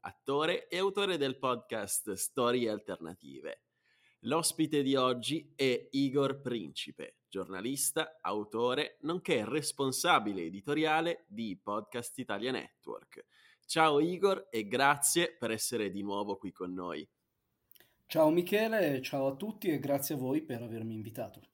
attore e autore del podcast Storie Alternative. L'ospite di oggi è Igor Principe, giornalista, autore, nonché responsabile editoriale di Podcast Italia Network. Ciao Igor e grazie per essere di nuovo qui con noi. Ciao Michele, ciao a tutti e grazie a voi per avermi invitato.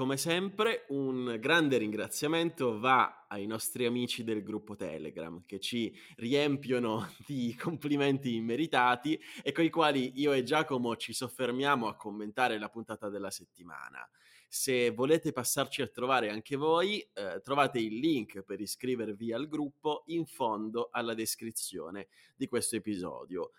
Come sempre, un grande ringraziamento va ai nostri amici del gruppo Telegram che ci riempiono di complimenti immeritati e con i quali io e Giacomo ci soffermiamo a commentare la puntata della settimana. Se volete passarci a trovare anche voi, eh, trovate il link per iscrivervi al gruppo in fondo alla descrizione di questo episodio.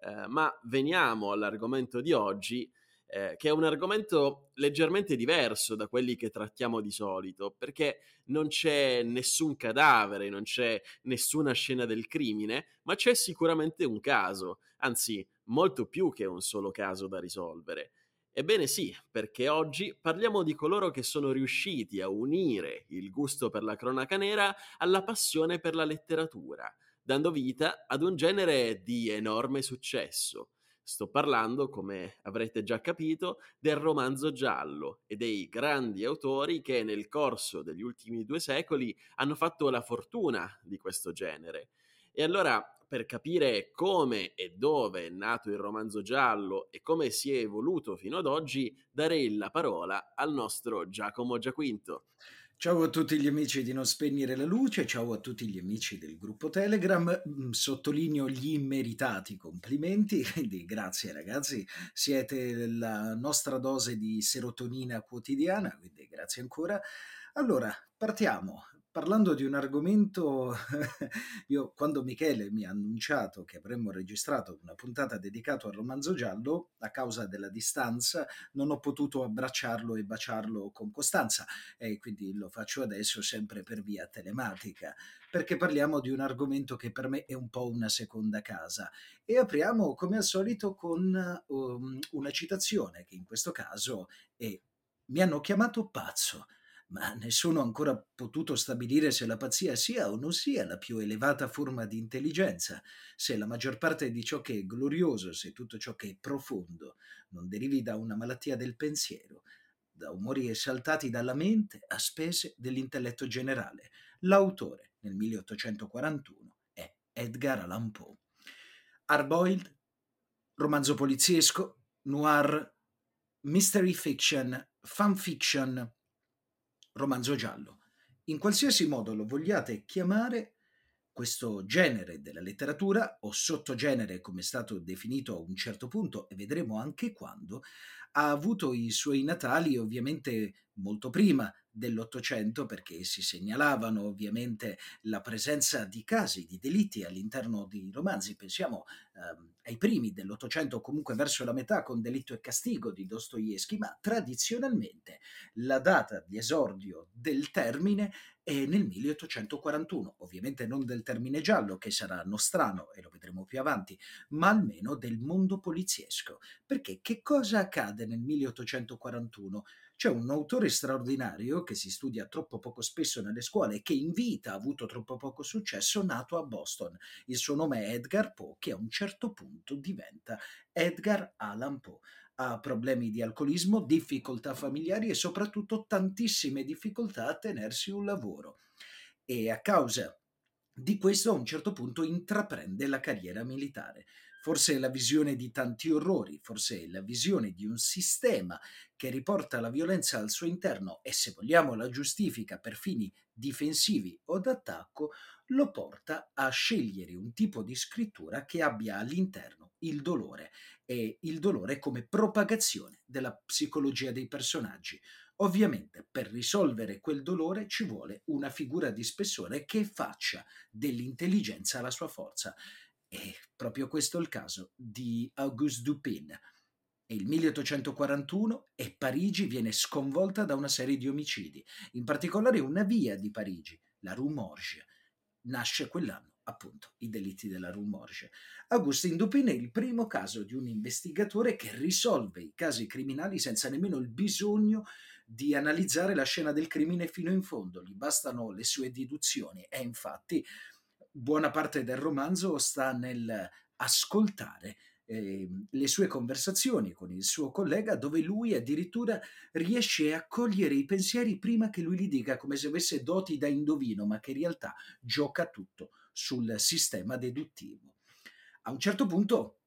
Eh, ma veniamo all'argomento di oggi eh, che è un argomento leggermente diverso da quelli che trattiamo di solito, perché non c'è nessun cadavere, non c'è nessuna scena del crimine, ma c'è sicuramente un caso, anzi molto più che un solo caso da risolvere. Ebbene sì, perché oggi parliamo di coloro che sono riusciti a unire il gusto per la cronaca nera alla passione per la letteratura, dando vita ad un genere di enorme successo Sto parlando, come avrete già capito, del romanzo giallo e dei grandi autori che nel corso degli ultimi due secoli hanno fatto la fortuna di questo genere. E allora, per capire come e dove è nato il romanzo giallo e come si è evoluto fino ad oggi, darei la parola al nostro Giacomo Giaquinto. Ciao a tutti gli amici di Non Spegnere la Luce, ciao a tutti gli amici del gruppo Telegram, mm, sottolineo gli immeritati complimenti, quindi grazie ragazzi, siete la nostra dose di serotonina quotidiana, quindi grazie ancora. Allora, partiamo, parlando di un argomento, io quando Michele mi ha annunciato che avremmo registrato una puntata dedicata al romanzo giallo, a causa della distanza non ho potuto abbracciarlo e baciarlo con costanza e quindi lo faccio adesso sempre per via telematica, perché parliamo di un argomento che per me è un po' una seconda casa. E apriamo come al solito con um, una citazione che in questo caso è mi hanno chiamato pazzo ma nessuno ha ancora potuto stabilire se la pazzia sia o non sia la più elevata forma di intelligenza, se la maggior parte di ciò che è glorioso, se tutto ciò che è profondo, non derivi da una malattia del pensiero, da umori esaltati dalla mente a spese dell'intelletto generale. L'autore, nel 1841, è Edgar Allan Poe. Hardboiled, romanzo poliziesco, noir, mystery fiction, fan fiction, romanzo giallo. In qualsiasi modo lo vogliate chiamare, questo genere della letteratura, o sottogenere come è stato definito a un certo punto, e vedremo anche quando, ha avuto i suoi natali ovviamente molto prima dell'Ottocento perché si segnalavano ovviamente la presenza di casi di delitti all'interno di romanzi. Pensiamo ehm, ai primi dell'Ottocento, comunque verso la metà con Delitto e Castigo di Dostoevsky, ma tradizionalmente la data di esordio del termine è nel 1841, ovviamente non del termine giallo che sarà nostrano e lo vedremo più avanti, ma almeno del mondo poliziesco. Perché che cosa accade nel 1841? C'è un autore straordinario che si studia troppo poco spesso nelle scuole e che in vita ha avuto troppo poco successo, nato a Boston. Il suo nome è Edgar Poe, che a un certo punto diventa Edgar Allan Poe. Ha problemi di alcolismo, difficoltà familiari e soprattutto tantissime difficoltà a tenersi un lavoro. E a causa di questo a un certo punto intraprende la carriera militare. Forse la visione di tanti orrori, forse la visione di un sistema che riporta la violenza al suo interno e se vogliamo la giustifica per fini difensivi o d'attacco, lo porta a scegliere un tipo di scrittura che abbia all'interno il dolore e il dolore come propagazione della psicologia dei personaggi. Ovviamente per risolvere quel dolore ci vuole una figura di spessore che faccia dell'intelligenza la sua forza È proprio questo il caso di Auguste Dupin. È il 1841 e Parigi viene sconvolta da una serie di omicidi, in particolare una via di Parigi, la Rue Morge. Nasce quell'anno appunto i delitti della Rue Morge. Augustin Dupin è il primo caso di un investigatore che risolve i casi criminali senza nemmeno il bisogno di analizzare la scena del crimine fino in fondo, gli bastano le sue deduzioni e infatti buona parte del romanzo sta nel ascoltare eh, le sue conversazioni con il suo collega dove lui addirittura riesce a cogliere i pensieri prima che lui li dica come se avesse doti da indovino ma che in realtà gioca tutto sul sistema deduttivo. A un certo punto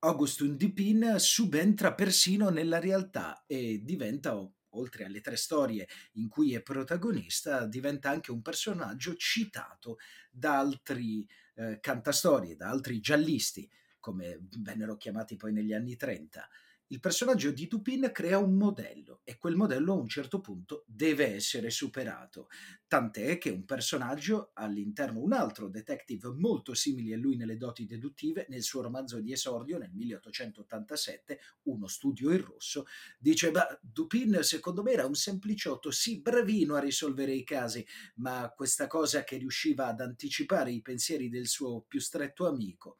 Augustin Dupin subentra persino nella realtà e diventa oltre alle tre storie in cui è protagonista, diventa anche un personaggio citato da altri eh, cantastorie, da altri giallisti come vennero chiamati poi negli anni 30, il personaggio di Dupin crea un modello e quel modello a un certo punto deve essere superato. Tant'è che un personaggio all'interno, un altro detective molto simile a lui nelle doti deduttive, nel suo romanzo di esordio nel 1887, Uno studio in rosso, dice: Dupin secondo me era un sempliciotto, sì, bravino a risolvere i casi, ma questa cosa che riusciva ad anticipare i pensieri del suo più stretto amico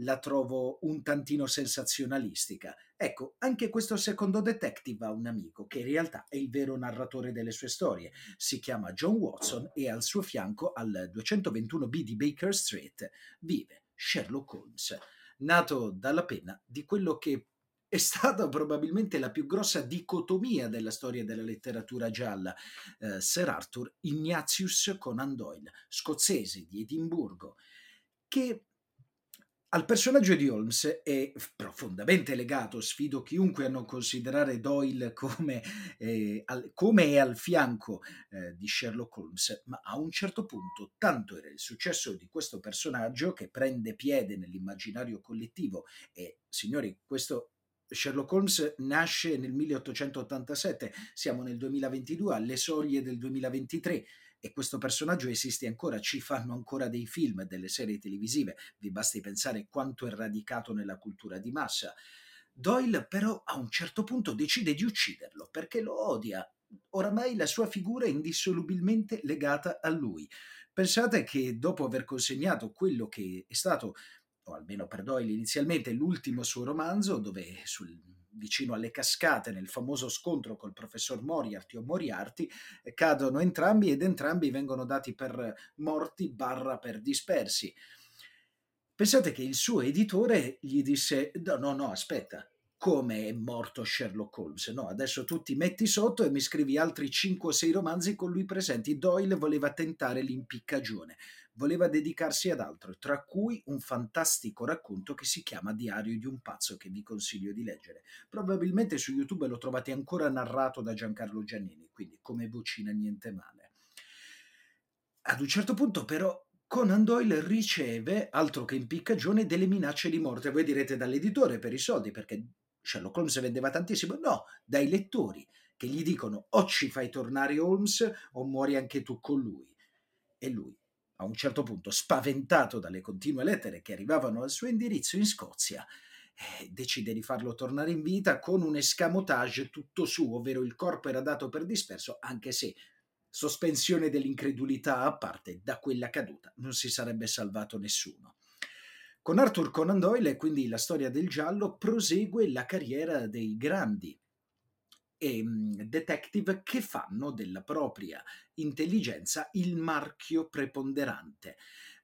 la trovo un tantino sensazionalistica. Ecco, anche questo secondo detective ha un amico che in realtà è il vero narratore delle sue storie. Si chiama John Watson e al suo fianco, al 221B di Baker Street, vive Sherlock Holmes, nato dalla penna di quello che è stata probabilmente la più grossa dicotomia della storia della letteratura gialla. Eh, Sir Arthur Ignatius Conan Doyle, scozzese di Edimburgo, che al personaggio di Holmes è profondamente legato, sfido chiunque a non considerare Doyle come, eh, al, come è al fianco eh, di Sherlock Holmes, ma a un certo punto tanto era il successo di questo personaggio che prende piede nell'immaginario collettivo e, signori, questo Sherlock Holmes nasce nel 1887, siamo nel 2022, alle soglie del 2023 e questo personaggio esiste ancora, ci fanno ancora dei film, delle serie televisive, vi basti pensare quanto è radicato nella cultura di massa. Doyle però a un certo punto decide di ucciderlo perché lo odia. Oramai la sua figura è indissolubilmente legata a lui. Pensate che dopo aver consegnato quello che è stato, o almeno per Doyle inizialmente, l'ultimo suo romanzo, dove sul vicino alle cascate nel famoso scontro col professor Moriarty o Moriarty eh, cadono entrambi ed entrambi vengono dati per morti barra per dispersi. Pensate che il suo editore gli disse no no no aspetta come è morto Sherlock Holmes. No, adesso tu ti metti sotto e mi scrivi altri 5 o 6 romanzi con lui presenti. Doyle voleva tentare l'impiccagione voleva dedicarsi ad altro, tra cui un fantastico racconto che si chiama Diario di un pazzo che vi consiglio di leggere. Probabilmente su YouTube lo trovate ancora narrato da Giancarlo Giannini, quindi come vocina niente male. Ad un certo punto però Conan Doyle riceve, altro che impiccagione, delle minacce di morte. Voi direte dall'editore per i soldi, perché Sherlock Holmes vendeva tantissimo. No, dai lettori che gli dicono o ci fai tornare Holmes o muori anche tu con lui. E lui a un certo punto, spaventato dalle continue lettere che arrivavano al suo indirizzo in Scozia, eh, decide di farlo tornare in vita con un escamotage tutto suo, ovvero il corpo era dato per disperso, anche se, sospensione dell'incredulità a parte, da quella caduta non si sarebbe salvato nessuno. Con Arthur Conan Doyle quindi la storia del giallo prosegue la carriera dei grandi e mhmm, detective che fanno della propria intelligenza il marchio preponderante,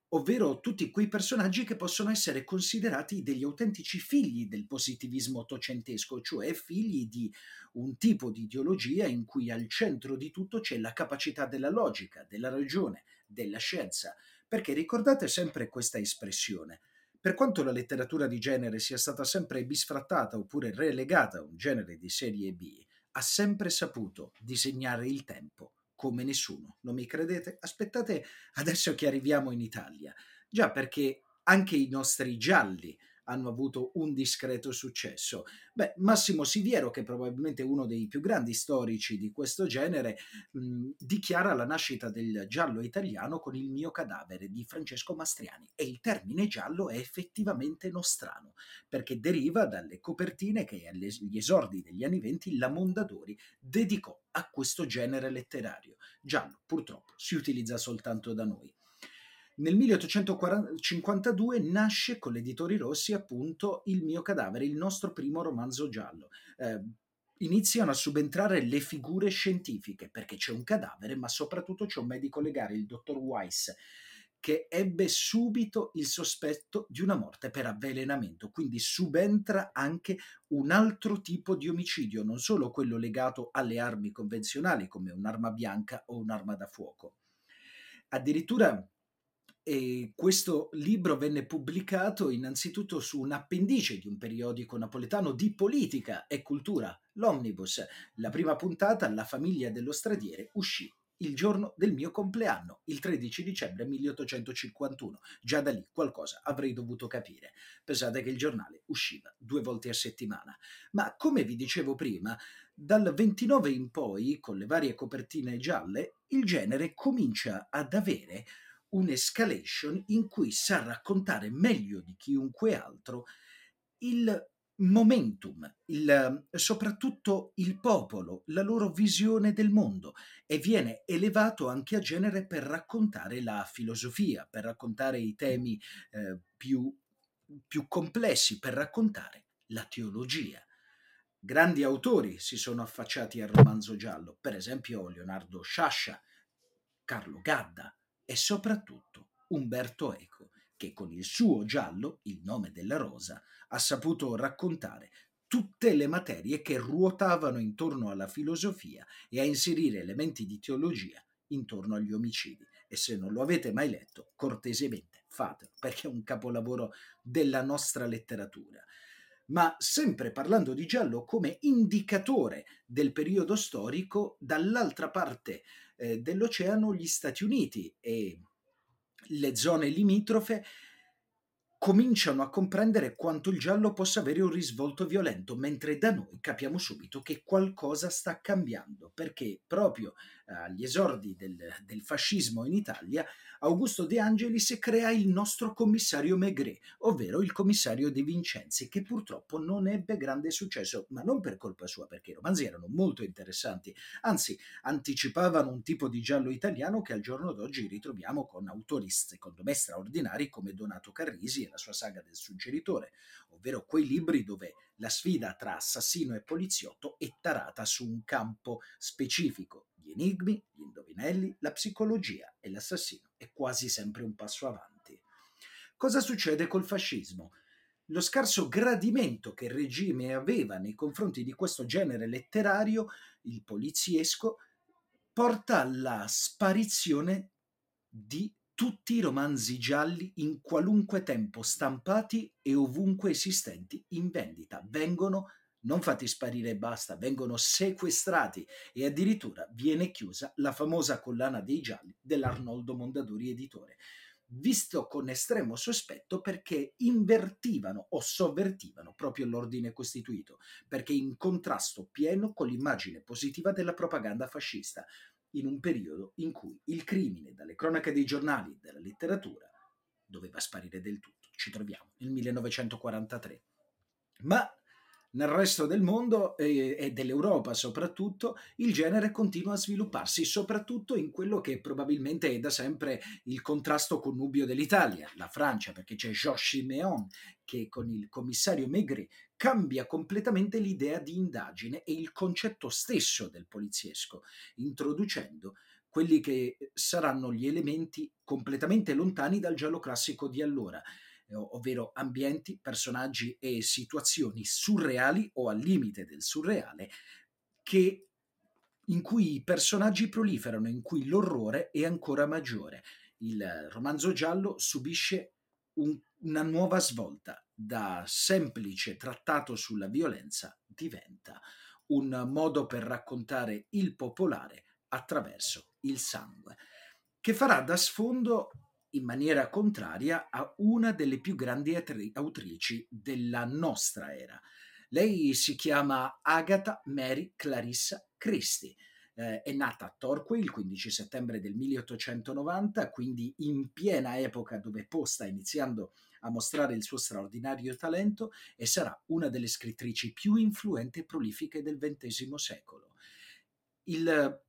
ovvero tutti quei personaggi che possono essere considerati degli autentici figli del positivismo ottocentesco, cioè figli di un tipo di ideologia in cui al centro di tutto c'è la capacità della logica, della ragione, della scienza. Perché ricordate sempre questa espressione. Per quanto la letteratura di genere sia stata sempre bisfrattata oppure relegata a un genere di serie B, ha sempre saputo disegnare il tempo come nessuno. Non mi credete? Aspettate adesso che arriviamo in Italia. Già perché anche i nostri gialli hanno avuto un discreto successo? Beh, Massimo Siviero, che è probabilmente uno dei più grandi storici di questo genere, mh, dichiara la nascita del giallo italiano con il mio cadavere di Francesco Mastriani e il termine giallo è effettivamente nostrano, perché deriva dalle copertine che agli esordi degli anni venti la Mondadori dedicò a questo genere letterario. Giallo, purtroppo, si utilizza soltanto da noi. Nel 1852 nasce con l'Editori Rossi appunto Il mio cadavere, il nostro primo romanzo giallo. Eh, iniziano a subentrare le figure scientifiche perché c'è un cadavere, ma soprattutto c'è un medico legale, il dottor Weiss, che ebbe subito il sospetto di una morte per avvelenamento, quindi subentra anche un altro tipo di omicidio, non solo quello legato alle armi convenzionali come un'arma bianca o un'arma da fuoco. Addirittura e questo libro venne pubblicato innanzitutto su un appendice di un periodico napoletano di politica e cultura, l'Omnibus. La prima puntata, La famiglia dello stradiere, uscì il giorno del mio compleanno, il 13 dicembre 1851. Già da lì qualcosa avrei dovuto capire. Pensate che il giornale usciva due volte a settimana. Ma come vi dicevo prima, dal 29 in poi, con le varie copertine gialle, il genere comincia ad avere un'escalation in cui sa raccontare meglio di chiunque altro il momentum, il, soprattutto il popolo, la loro visione del mondo e viene elevato anche a genere per raccontare la filosofia, per raccontare i temi eh, più, più complessi, per raccontare la teologia. Grandi autori si sono affacciati al romanzo giallo, per esempio Leonardo Sciascia, Carlo Gadda, e soprattutto Umberto Eco, che con il suo giallo, Il nome della rosa, ha saputo raccontare tutte le materie che ruotavano intorno alla filosofia e a inserire elementi di teologia intorno agli omicidi. E se non lo avete mai letto, cortesemente fatelo, perché è un capolavoro della nostra letteratura. Ma sempre parlando di giallo come indicatore del periodo storico, dall'altra parte eh, dell'oceano gli Stati Uniti e le zone limitrofe cominciano a comprendere quanto il giallo possa avere un risvolto violento, mentre da noi capiamo subito che qualcosa sta cambiando, perché proprio eh, agli esordi del, del, fascismo in Italia, Augusto De Angelis crea il nostro commissario Maigret, ovvero il commissario De Vincenzi, che purtroppo non ebbe grande successo, ma non per colpa sua, perché i romanzi erano molto interessanti, anzi anticipavano un tipo di giallo italiano che al giorno d'oggi ritroviamo con autori secondo me straordinari come Donato Carrisi la sua saga del suggeritore, ovvero quei libri dove la sfida tra assassino e poliziotto è tarata su un campo specifico. Gli enigmi, gli indovinelli, la psicologia e l'assassino è quasi sempre un passo avanti. Cosa succede col fascismo? Lo scarso gradimento che il regime aveva nei confronti di questo genere letterario, il poliziesco, porta alla sparizione di tutti i romanzi gialli in qualunque tempo stampati e ovunque esistenti in vendita. Vengono non fatti sparire e basta, vengono sequestrati e addirittura viene chiusa la famosa collana dei gialli dell'Arnoldo Mondadori editore, visto con estremo sospetto perché invertivano o sovvertivano proprio l'ordine costituito, perché in contrasto pieno con l'immagine positiva della propaganda fascista, in un periodo in cui il crimine, dalle cronache dei giornali, della letteratura, doveva sparire del tutto. Ci troviamo nel 1943. Ma nel resto del mondo e, e dell'Europa soprattutto il genere continua a svilupparsi, soprattutto in quello che probabilmente è da sempre il contrasto connubio dell'Italia, la Francia, perché c'è Georges Siméon che con il commissario Maigret cambia completamente l'idea di indagine e il concetto stesso del poliziesco, introducendo quelli che saranno gli elementi completamente lontani dal giallo classico di allora, eh, ovvero ambienti, personaggi e situazioni surreali o al limite del surreale, che, in cui i personaggi proliferano, in cui l'orrore è ancora maggiore. Il romanzo giallo subisce un, una nuova svolta, da semplice trattato sulla violenza diventa un modo per raccontare il popolare attraverso il sangue, che farà da sfondo in maniera contraria a una delle più grandi autrici della nostra era. Lei si chiama Agatha Mary Clarissa Christie. Eh, è nata a Torquay il 15 settembre del 1890, quindi in piena epoca dove Poe sta iniziando a mostrare il suo straordinario talento e sarà una delle scrittrici più influenti e prolifiche del XX secolo. Il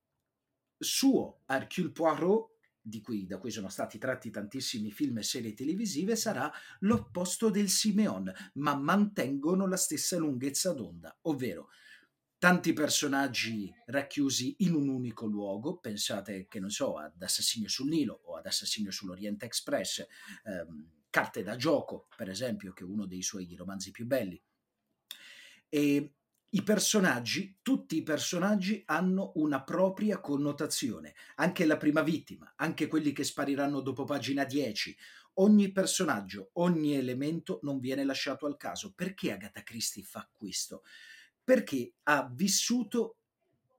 suo Hercule Poirot cui, da cui sono stati tratti tantissimi film e serie televisive, sarà l'opposto del Simeon, ma mantengono la stessa lunghezza d'onda, ovvero tanti personaggi racchiusi in un unico luogo, pensate che non so, ad Assassinio sul Nilo o ad Assassinio sull'Oriente Express, ehm, Carte da gioco, per esempio, che è uno dei suoi romanzi più belli. E i personaggi, tutti i personaggi hanno una propria connotazione, anche la prima vittima, anche quelli che spariranno dopo pagina 10. Ogni personaggio, ogni elemento non viene lasciato al caso. Perché Agatha Christie fa questo? Perché ha vissuto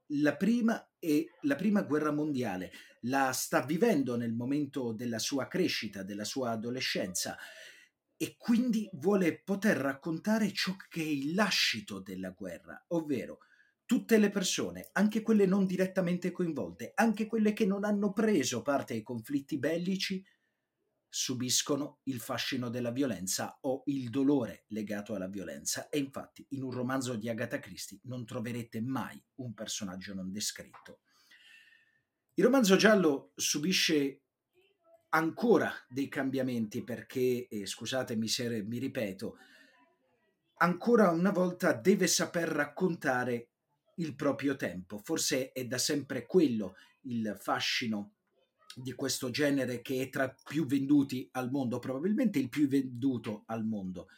la prima e la prima guerra mondiale, la sta vivendo nel momento della sua crescita, della sua adolescenza e quindi vuole poter raccontare ciò che è il lascito della guerra, ovvero tutte le persone, anche quelle non direttamente coinvolte, anche quelle che non hanno preso parte ai conflitti bellici, subiscono il fascino della violenza o il dolore legato alla violenza e infatti in un romanzo di Agatha Christie non troverete mai un personaggio non descritto. Il romanzo giallo subisce ancora dei cambiamenti perché, eh, scusatemi se mi ripeto, ancora una volta deve saper raccontare il proprio tempo. Forse è da sempre quello il fascino di questo genere che è tra più venduti al mondo, probabilmente il più venduto al mondo.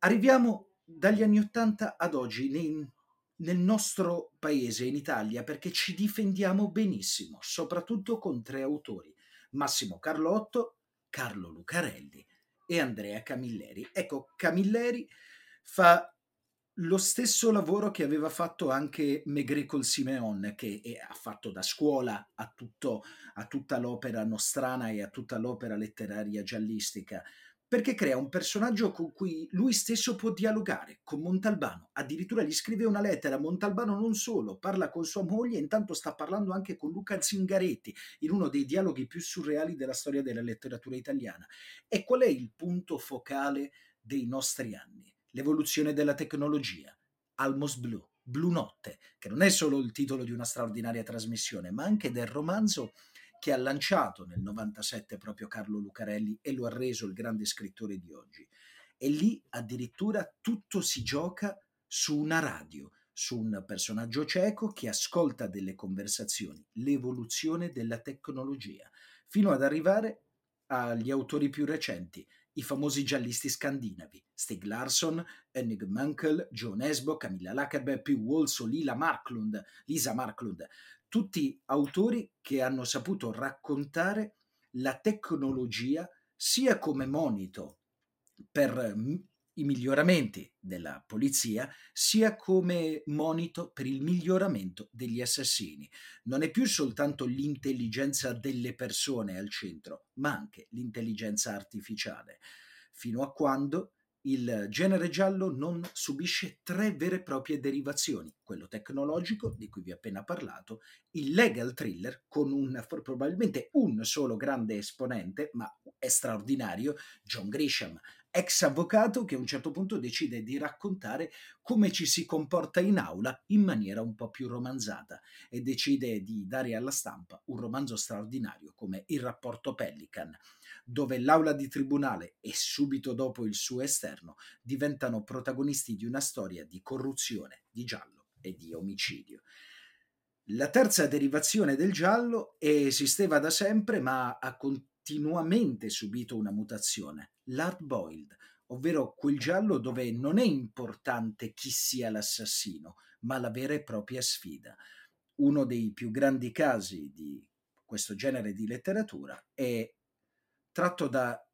Arriviamo dagli anni Ottanta ad oggi nei, nel nostro paese, in Italia, perché ci difendiamo benissimo, soprattutto con tre autori. Massimo Carlotto, Carlo Lucarelli e Andrea Camilleri. Ecco, Camilleri fa lo stesso lavoro che aveva fatto anche Maigret col Simeon, che ha fatto da scuola a, tutto, a tutta l'opera nostrana e a tutta l'opera letteraria giallistica perché crea un personaggio con cui lui stesso può dialogare con Montalbano. Addirittura gli scrive una lettera. Montalbano non solo, parla con sua moglie intanto sta parlando anche con Luca Zingaretti in uno dei dialoghi più surreali della storia della letteratura italiana. E qual è il punto focale dei nostri anni? L'evoluzione della tecnologia. Almos Blu, Blu Notte, che non è solo il titolo di una straordinaria trasmissione, ma anche del romanzo che ha lanciato nel 97 proprio Carlo Lucarelli e lo ha reso il grande scrittore di oggi. E lì addirittura tutto si gioca su una radio, su un personaggio cieco che ascolta delle conversazioni, l'evoluzione della tecnologia, fino ad arrivare agli autori più recenti, i famosi giallisti scandinavi, Stig Larsson, Henning Munkel, John Esbo, Camilla Lagerberg, P. Wolso, Lila Marklund, Lisa Marklund, tutti autori che hanno saputo raccontare la tecnologia sia come monito per i miglioramenti della polizia, sia come monito per il miglioramento degli assassini. Non è più soltanto l'intelligenza delle persone al centro, ma anche l'intelligenza artificiale, fino a quando il genere giallo non subisce tre vere e proprie derivazioni, quello tecnologico, di cui vi ho appena parlato, il legal thriller, con un, probabilmente un solo grande esponente, ma è straordinario, John Grisham, ex avvocato che a un certo punto decide di raccontare come ci si comporta in aula in maniera un po' più romanzata e decide di dare alla stampa un romanzo straordinario come Il rapporto Pelican dove l'aula di tribunale e subito dopo il suo esterno diventano protagonisti di una storia di corruzione, di giallo e di omicidio. La terza derivazione del giallo esisteva da sempre ma ha continuamente subito una mutazione, l'hard boiled, ovvero quel giallo dove non è importante chi sia l'assassino, ma la vera e propria sfida. Uno dei più grandi casi di questo genere di letteratura è tratto da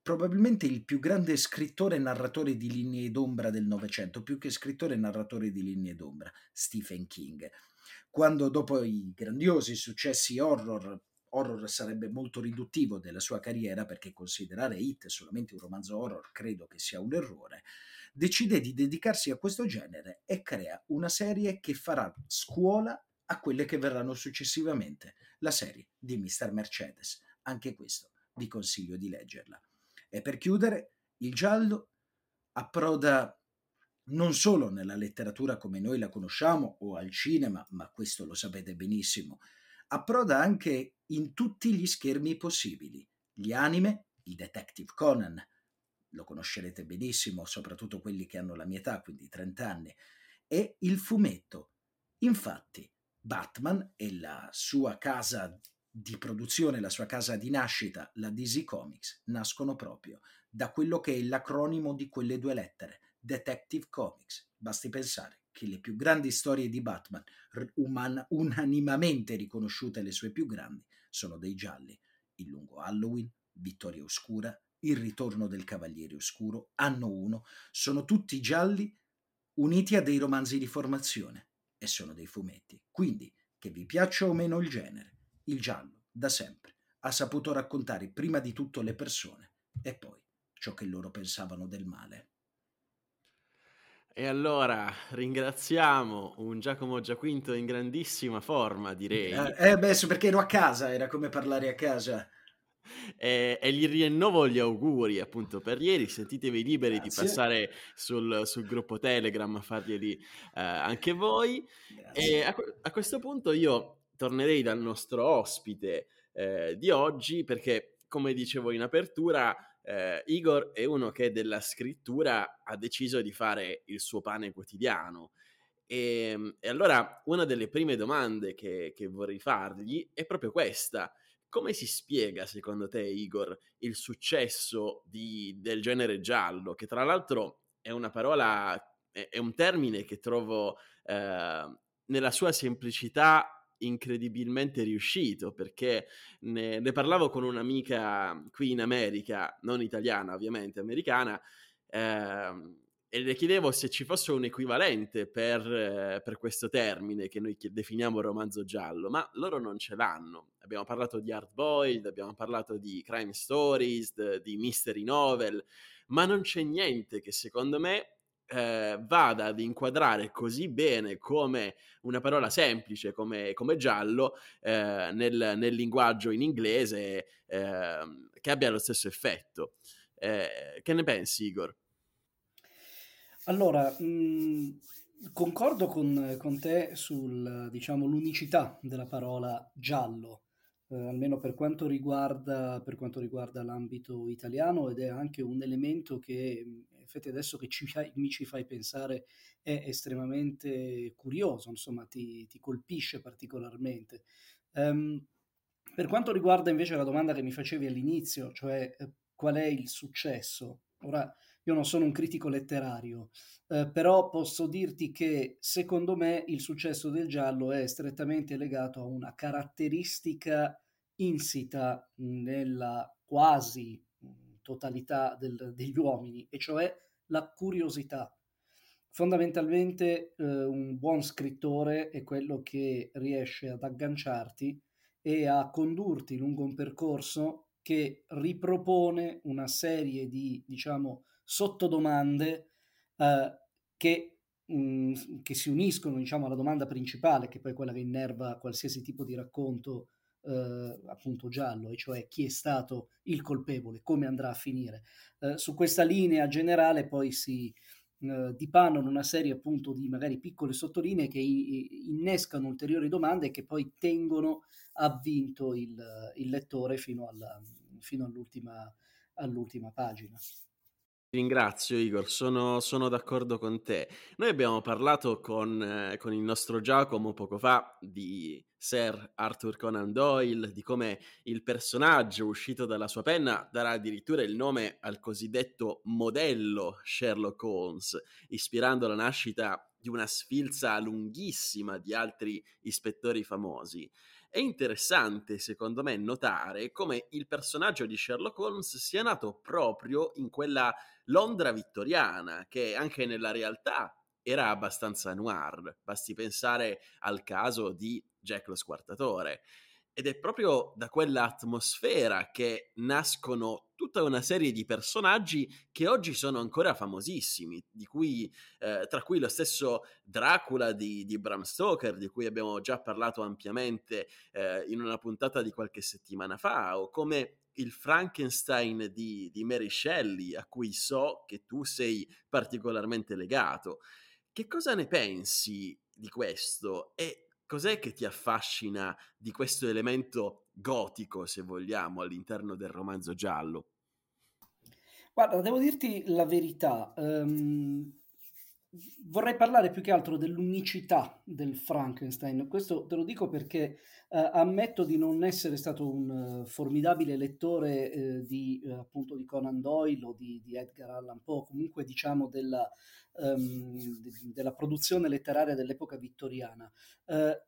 probabilmente il più grande scrittore e narratore di linee d'ombra del Novecento, più che scrittore e narratore di linee d'ombra, Stephen King. Quando dopo i grandiosi successi horror horror sarebbe molto riduttivo della sua carriera perché considerare It solamente un romanzo horror credo che sia un errore, decide di dedicarsi a questo genere e crea una serie che farà scuola a quelle che verranno successivamente, la serie di Mr. Mercedes. Anche questo vi consiglio di leggerla. E per chiudere, il giallo approda non solo nella letteratura come noi la conosciamo o al cinema, ma questo lo sapete benissimo, approda anche in tutti gli schermi possibili. Gli anime, il Detective Conan, lo conoscerete benissimo, soprattutto quelli che hanno la mia età, quindi 30 anni, e il fumetto. Infatti, Batman e la sua casa di produzione, la sua casa di nascita, la DC Comics, nascono proprio da quello che è l'acronimo di quelle due lettere, Detective Comics. Basti pensare che le più grandi storie di Batman, uman- unanimamente riconosciute le sue più grandi, sono dei gialli. Il lungo Halloween, Vittoria Oscura, Il ritorno del Cavaliere Oscuro, Anno 1, sono tutti gialli uniti a dei romanzi di formazione e sono dei fumetti. Quindi, che vi piaccia o meno il genere, il giallo, da sempre, ha saputo raccontare prima di tutto le persone e poi ciò che loro pensavano del male. E allora ringraziamo un Giacomo Giaquinto in grandissima forma, direi. Eh, eh beh, perché ero a casa, era come parlare a casa. E, e, gli rinnovo gli auguri appunto per ieri. Sentitevi liberi Grazie. di passare sul, sul, gruppo Telegram a farglieli eh, anche voi. Grazie. E a, a, questo punto io tornerei dal nostro ospite eh, di oggi perché, come dicevo in apertura, eh, Igor è uno che della scrittura ha deciso di fare il suo pane quotidiano. E, ehm, e allora una delle prime domande che, che vorrei fargli è proprio questa. Come si spiega, secondo te, Igor, il successo di, del genere giallo, che tra l'altro è una parola, è, è un termine che trovo eh, nella sua semplicità incredibilmente riuscito perché ne, ne, parlavo con un'amica qui in America, non italiana ovviamente, americana, eh, e le chiedevo se ci fosse un equivalente per, eh, per, questo termine che noi definiamo romanzo giallo, ma loro non ce l'hanno. Abbiamo parlato di hard boiled, abbiamo parlato di crime stories, di mystery novel, ma non c'è niente che secondo me eh, vada ad inquadrare così bene come una parola semplice come, come giallo eh, nel, nel, linguaggio in inglese eh, che abbia lo stesso effetto. Eh, che ne pensi, Igor? Allora, mh, mhmm, concordo con, con te sull'unicità diciamo, della parola giallo. Eh, almeno per quanto, riguarda, per quanto riguarda l'ambito italiano ed è anche un elemento che effetti adesso che ci mi ci fai pensare è estremamente curioso, insomma ti, ti colpisce particolarmente. Um, per quanto riguarda invece la domanda che mi facevi all'inizio, cioè eh, qual è il successo, ora io non sono un critico letterario, eh, però posso dirti che secondo me il successo del giallo è strettamente legato a una caratteristica insita nella quasi totalità del, degli uomini, e cioè la curiosità. Fondamentalmente eh, un buon scrittore è quello che riesce ad agganciarti e a condurti lungo un percorso che ripropone una serie di, diciamo, sottodomande eh, che, mh, mm, che, si uniscono, diciamo, alla domanda principale, che poi è quella che innerva qualsiasi tipo di racconto eh, appunto giallo, e cioè chi è stato il colpevole, come andrà a finire. Eh, su questa linea generale poi si eh, dipanano una serie appunto di magari piccole sottolinee che innescano ulteriori domande che poi tengono avvinto il, il lettore fino, alla, fino all'ultima, all'ultima pagina. Ringrazio Igor, sono, sono d'accordo con te. Noi abbiamo parlato con, eh, con il nostro Giacomo poco fa di Sir Arthur Conan Doyle, di come il personaggio uscito dalla sua penna darà addirittura il nome al cosiddetto modello Sherlock Holmes, ispirando la nascita di una sfilza lunghissima di altri ispettori famosi. È interessante, secondo me, notare come il personaggio di Sherlock Holmes sia nato proprio in quella Londra vittoriana, che anche nella realtà era abbastanza noir. Basti pensare al caso di Jack lo Squartatore. ed è proprio da quella atmosfera che nascono tutta una serie di personaggi che oggi sono ancora famosissimi, cui, eh, tra cui lo stesso Dracula di, di, Bram Stoker, di cui abbiamo già parlato ampiamente eh, in una puntata di qualche settimana fa, o come il Frankenstein di, di Mary Shelley, a cui so che tu sei particolarmente legato. Che cosa ne pensi di questo? E cos'è che ti affascina di questo elemento gotico, se vogliamo, all'interno del romanzo giallo? Guarda, devo dirti la verità. Um, vorrei parlare più che altro dell'unicità del Frankenstein. Questo te lo dico perché uh, ammetto di non essere stato un uh, formidabile lettore uh, di, appunto, di Conan Doyle o di, di, Edgar Allan Poe, comunque diciamo della, um, de, della produzione letteraria dell'epoca vittoriana.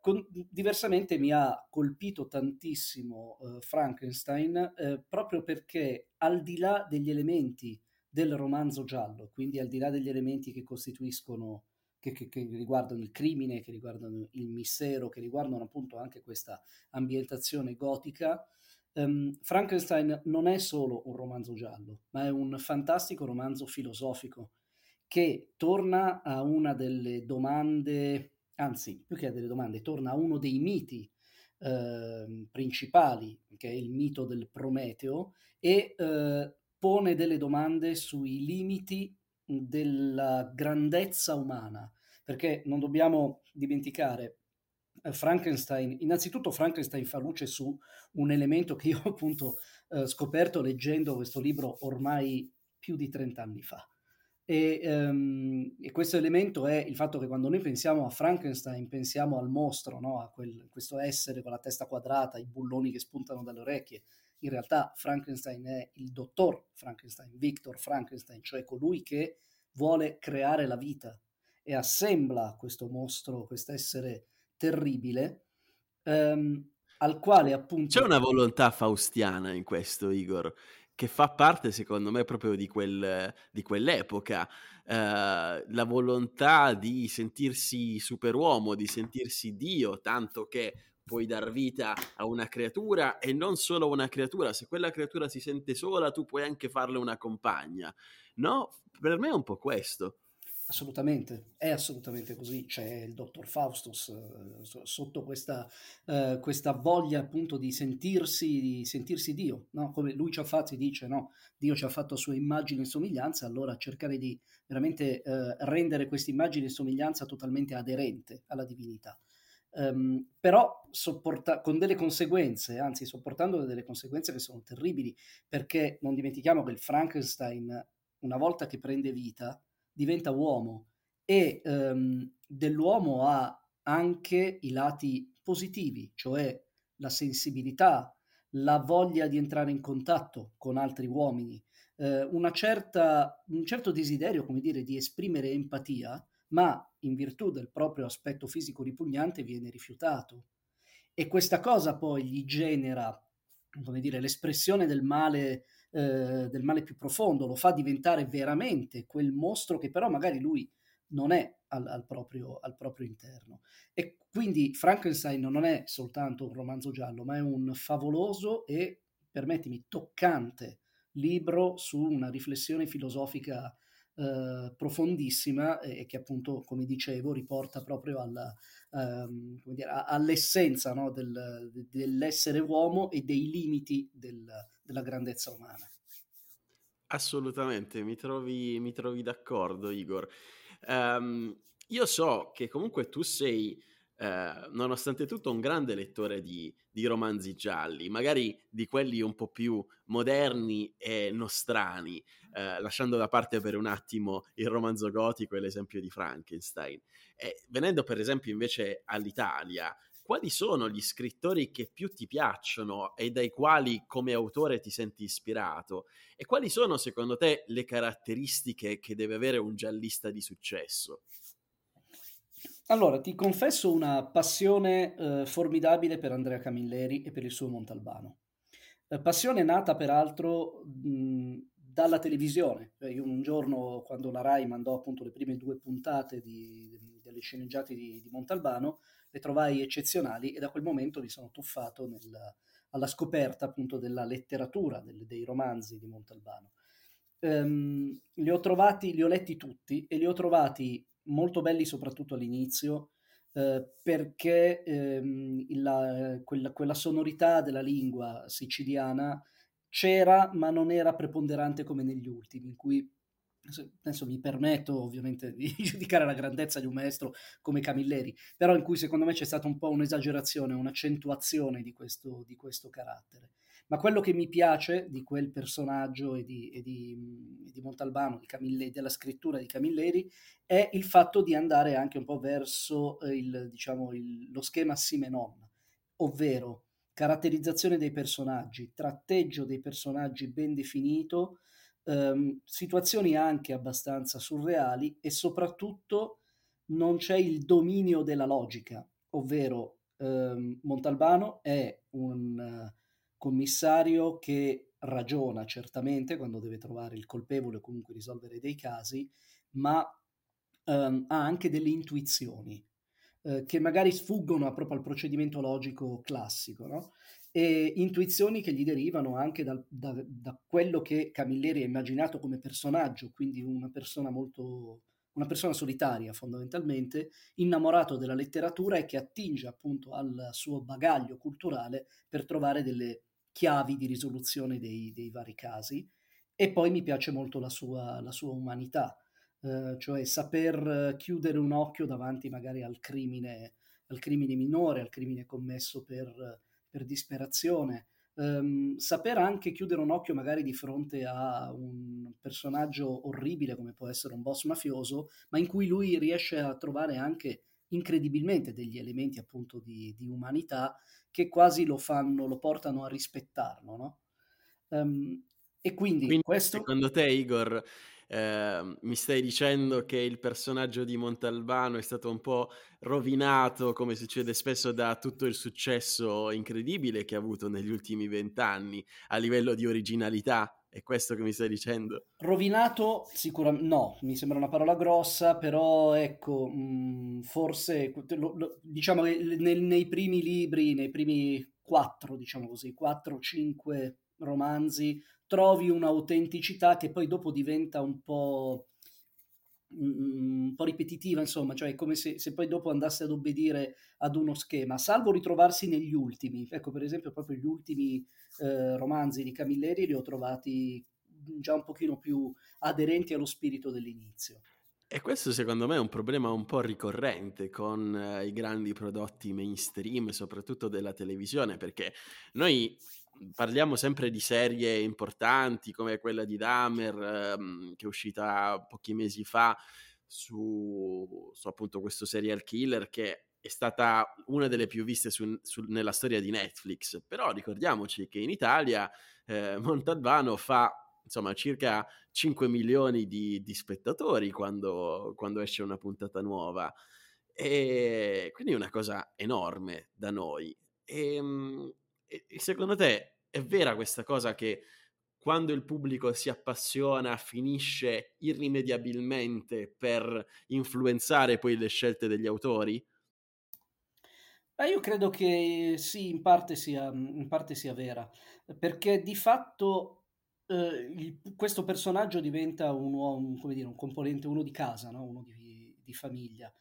Con, diversamente mi ha colpito tantissimo Frankenstein proprio perché al di là degli elementi del romanzo giallo, quindi al di là degli elementi che costituiscono, che, che, che, riguardano il crimine, che riguardano il mistero, che riguardano appunto anche questa ambientazione gotica, um, Frankenstein non è solo un romanzo giallo, ma è un fantastico romanzo filosofico che torna a una delle domande, anzi più che a delle domande, torna a uno dei miti eh, principali, che è il mito del Prometeo, e eh, pone delle domande sui limiti della grandezza umana, perché non dobbiamo dimenticare eh, Frankenstein, innanzitutto Frankenstein fa luce su un elemento che io appunto eh, scoperto leggendo questo libro ormai più di 30 anni fa. E, um, e, questo elemento è il fatto che quando noi pensiamo a Frankenstein pensiamo al mostro, no? a quel, questo essere con la testa quadrata, i bulloni che spuntano dalle orecchie, in realtà Frankenstein è il dottor Frankenstein, Victor Frankenstein, cioè colui che vuole creare la vita e assembla questo mostro, questo essere terribile, ehm, al quale appunto... C'è una volontà faustiana in questo, Igor, che fa parte secondo me proprio di, quel, di quell'epoca, eh, la volontà di sentirsi superuomo, di sentirsi Dio, tanto che puoi dar vita a una creatura e non solo a una creatura, se quella creatura si sente sola tu puoi anche farle una compagna, no? Per me è un po' questo. Assolutamente, è assolutamente così. C'è il dottor Faustus eh, sotto questa, eh, questa, voglia appunto di sentirsi, di sentirsi Dio, no? come lui ci ha fatto, dice no? Dio ci ha fatto a sua immagine e somiglianza, allora cercare di veramente eh, rendere questa immagine e somiglianza totalmente aderente alla divinità um, però sopporta- con delle conseguenze, anzi sopportando delle conseguenze che sono terribili, perché non dimentichiamo che il Frankenstein, una volta che prende vita, diventa uomo e um, dell'uomo ha anche i lati positivi, cioè la sensibilità, la voglia di entrare in contatto con altri uomini, eh, certa, un certo desiderio, come dire, di esprimere empatia, ma in virtù del proprio aspetto fisico ripugnante viene rifiutato. E questa cosa poi gli genera, come dire, l'espressione del male, eh, del male più profondo, lo fa diventare veramente quel mostro che però magari lui non è al, al, proprio, al proprio interno. E quindi Frankenstein non è soltanto un romanzo giallo, ma è un favoloso e, permettimi, toccante libro su una riflessione filosofica eh, profondissima e che appunto, come dicevo, riporta proprio alla, ehm, dire, all'essenza no, del, dell'essere uomo e dei limiti del, della grandezza umana. Assolutamente, mi trovi, mi trovi d'accordo, Igor. Um, io so che comunque tu sei eh, nonostante tutto un grande lettore di, di, romanzi gialli, magari di quelli un po' più moderni e nostrani, eh, lasciando da parte per un attimo il romanzo gotico e l'esempio di Frankenstein. E venendo per esempio invece all'Italia, quali sono gli scrittori che più ti piacciono e dai quali come autore ti senti ispirato? E quali sono secondo te le caratteristiche che deve avere un giallista di successo? Allora, ti confesso una passione eh, formidabile per Andrea Camilleri e per il suo Montalbano. Eh, passione nata peraltro mh, dalla televisione. Cioè, io un giorno, quando la RAI mandò appunto le prime due puntate di, delle sceneggiate di, di, Montalbano, le trovai eccezionali e da quel momento mi sono tuffato nel, alla scoperta appunto della letteratura, del, dei romanzi di Montalbano. Um, li ho trovati, li ho letti tutti e li ho trovati molto belli soprattutto all'inizio, eh, perché ehm, la, quella, quella, sonorità della lingua siciliana c'era, ma non era preponderante come negli ultimi, in cui adesso mi permetto ovviamente di giudicare la grandezza di un maestro come Camilleri, però in cui secondo me c'è stata un po' un'esagerazione, un'accentuazione di questo, di questo carattere. Ma quello che mi piace di quel personaggio e di, e di, di Montalbano, di Camilleri, della scrittura di Camilleri, è il fatto di andare anche un po' verso eh, il, diciamo, il, lo schema Simenon, ovvero caratterizzazione dei personaggi, tratteggio dei personaggi ben definito, ehm, situazioni anche abbastanza surreali e soprattutto non c'è il dominio della logica, ovvero ehm, Montalbano è un commissario che ragiona certamente quando deve trovare il colpevole o comunque risolvere dei casi, ma ehm, ha anche delle intuizioni eh, che magari sfuggono proprio al procedimento logico classico, no? e intuizioni che gli derivano anche dal, da, da, quello che Camilleri ha immaginato come personaggio, quindi una persona molto una persona solitaria fondamentalmente, innamorato della letteratura e che attinge appunto al suo bagaglio culturale per trovare delle chiavi di risoluzione dei, dei vari casi. E poi mi piace molto la sua, la sua umanità, eh, cioè saper chiudere un occhio davanti magari al crimine, al crimine minore, al crimine commesso per, per disperazione, um, saper anche chiudere un occhio magari di fronte a un personaggio orribile come può essere un boss mafioso, ma in cui lui riesce a trovare anche incredibilmente degli elementi appunto di, di umanità che quasi lo fanno, lo portano a rispettarlo, no? Um, e quindi, quindi questo... Secondo te, Igor, eh, mi stai dicendo che il personaggio di Montalbano è stato un po' rovinato, come succede spesso, da tutto il successo incredibile che ha avuto negli ultimi vent'anni a livello di originalità? È questo che mi stai dicendo? Rovinato sicuramente no, mi sembra una parola grossa, però ecco, mh, mm, forse lo, lo, diciamo che nel, nei primi libri, nei primi quattro, diciamo così, quattro o cinque romanzi, trovi un'autenticità che poi dopo diventa un po', un po' ripetitiva, insomma, cioè come se, se, poi dopo andasse ad obbedire ad uno schema, salvo ritrovarsi negli ultimi. Ecco, per esempio, proprio gli ultimi eh, romanzi di Camilleri li ho trovati già un pochino più aderenti allo spirito dell'inizio. E questo secondo me è un problema un po' ricorrente con eh, i grandi prodotti mainstream, soprattutto della televisione, perché noi parliamo sempre di serie importanti come quella di Dahmer ehm, che è uscita pochi mesi fa su, su, appunto questo serial killer che è stata una delle più viste su, su, nella storia di Netflix. Però ricordiamoci che in Italia eh, Montalbano fa insomma circa 5 milioni di, di spettatori quando, quando esce una puntata nuova. E quindi è una cosa enorme da noi. E, ehm, e secondo te è vera questa cosa che quando il pubblico si appassiona finisce irrimediabilmente per influenzare poi le scelte degli autori? Eh, io credo che sì, in parte sia, in parte sia vera, perché di fatto eh, il, questo personaggio diventa un, uomo, dire, un componente, uno di casa, no? uno di, di famiglia.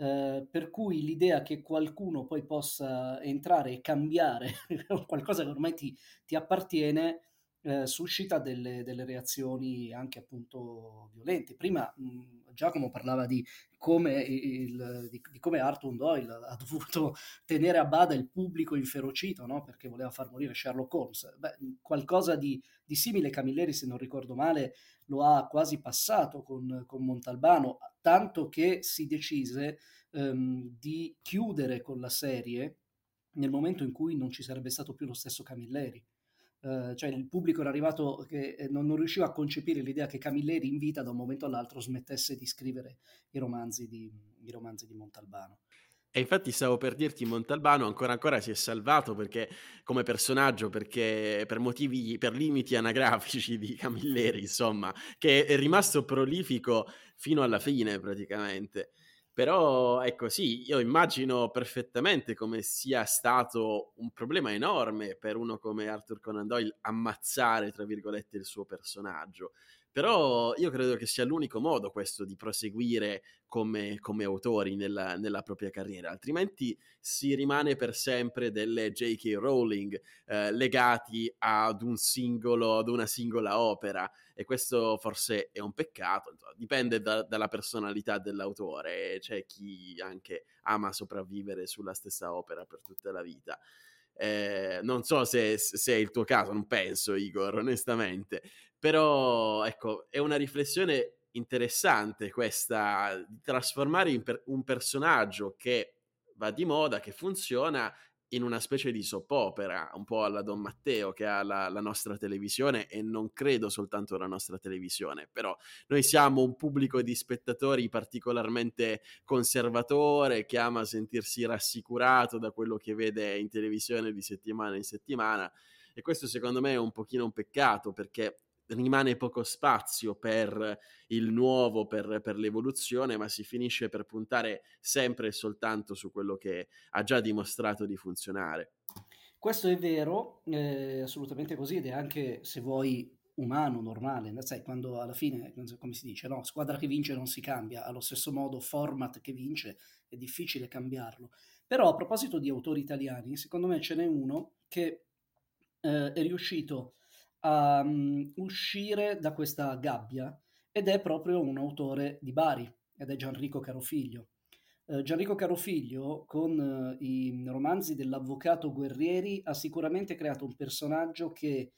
Eh, per cui l'idea che qualcuno poi possa entrare e cambiare qualcosa che ormai ti, ti appartiene eh, suscita delle, delle, reazioni anche appunto violente. Prima mh, Giacomo parlava di come, il, di, di come Arthur Doyle ha dovuto tenere a bada il pubblico inferocito no? perché voleva far morire Sherlock Holmes. Beh, qualcosa di, di, simile Camilleri, se non ricordo male, lo ha quasi passato con, con Montalbano, tanto che si decise ehm, di chiudere con la serie nel momento in cui non ci sarebbe stato più lo stesso Camilleri. Uh, cioè il pubblico era arrivato che eh, non, non, riusciva a concepire l'idea che Camilleri in vita da un momento all'altro smettesse di scrivere i romanzi di, i romanzi di Montalbano. E infatti stavo per dirti Montalbano ancora ancora si è salvato perché come personaggio, perché per motivi, per limiti anagrafici di Camilleri, insomma, che è rimasto prolifico fino alla fine praticamente. Però ecco sì, io immagino perfettamente come sia stato un problema enorme per uno come Arthur Conan Doyle ammazzare, tra virgolette, il suo personaggio. Però io credo che sia l'unico modo questo di proseguire come, come autori nella, nella, propria carriera, altrimenti si rimane per sempre delle J.K. Rowling eh, legati ad un singolo, ad una singola opera e questo forse è un peccato, dipende da, dalla personalità dell'autore, c'è chi anche ama sopravvivere sulla stessa opera per tutta la vita. Eh, non so se, se, è il tuo caso, non penso, Igor, onestamente. Però, ecco, è una riflessione interessante questa di trasformare per- un personaggio che va di moda, che funziona, in una specie di soap opera, un po' alla Don Matteo che ha la, la, nostra televisione e non credo soltanto la nostra televisione, però noi siamo un pubblico di spettatori particolarmente conservatore che ama sentirsi rassicurato da quello che vede in televisione di settimana in settimana e questo secondo me è un pochino un peccato perché rimane poco spazio per il nuovo, per, per, l'evoluzione, ma si finisce per puntare sempre e soltanto su quello che ha già dimostrato di funzionare. Questo è vero, è assolutamente così, ed è anche, se vuoi, umano, normale. Sai, quando alla fine, come si dice, no, squadra che vince non si cambia, allo stesso modo format che vince è difficile cambiarlo. Però a proposito di autori italiani, secondo me ce n'è uno che eh, è riuscito a um, uscire da questa gabbia ed è proprio un autore di Bari ed è Gianrico Carofiglio. Uh, Gianrico Carofiglio con uh, i romanzi dell'avvocato Guerrieri ha sicuramente creato un personaggio che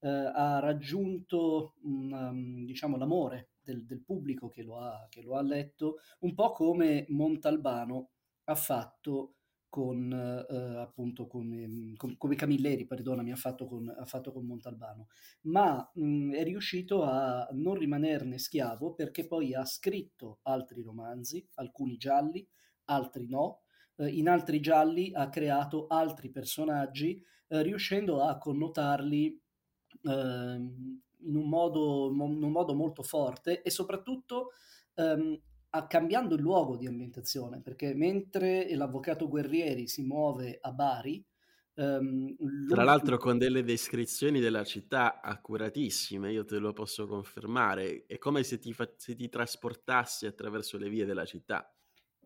uh, ha raggiunto um, diciamo, l'amore del, del pubblico che lo, ha, che lo, ha, letto, un po' come Montalbano ha fatto con eh, appunto come, com, come Camilleri, perdonami, ha fatto con, ha fatto con Montalbano, ma mh, è riuscito a non rimanerne schiavo perché poi ha scritto altri romanzi, alcuni gialli, altri no, eh, in altri gialli ha creato altri personaggi, eh, riuscendo a connotarli ehm, in un, modo, in, un modo, molto forte e soprattutto ehm, a, cambiando il luogo di ambientazione, perché mentre l'avvocato Guerrieri si muove a Bari, Um, Tra l'altro con delle descrizioni della città accuratissime, io te lo posso confermare, è come se ti, fa- se ti, trasportassi attraverso le vie della città.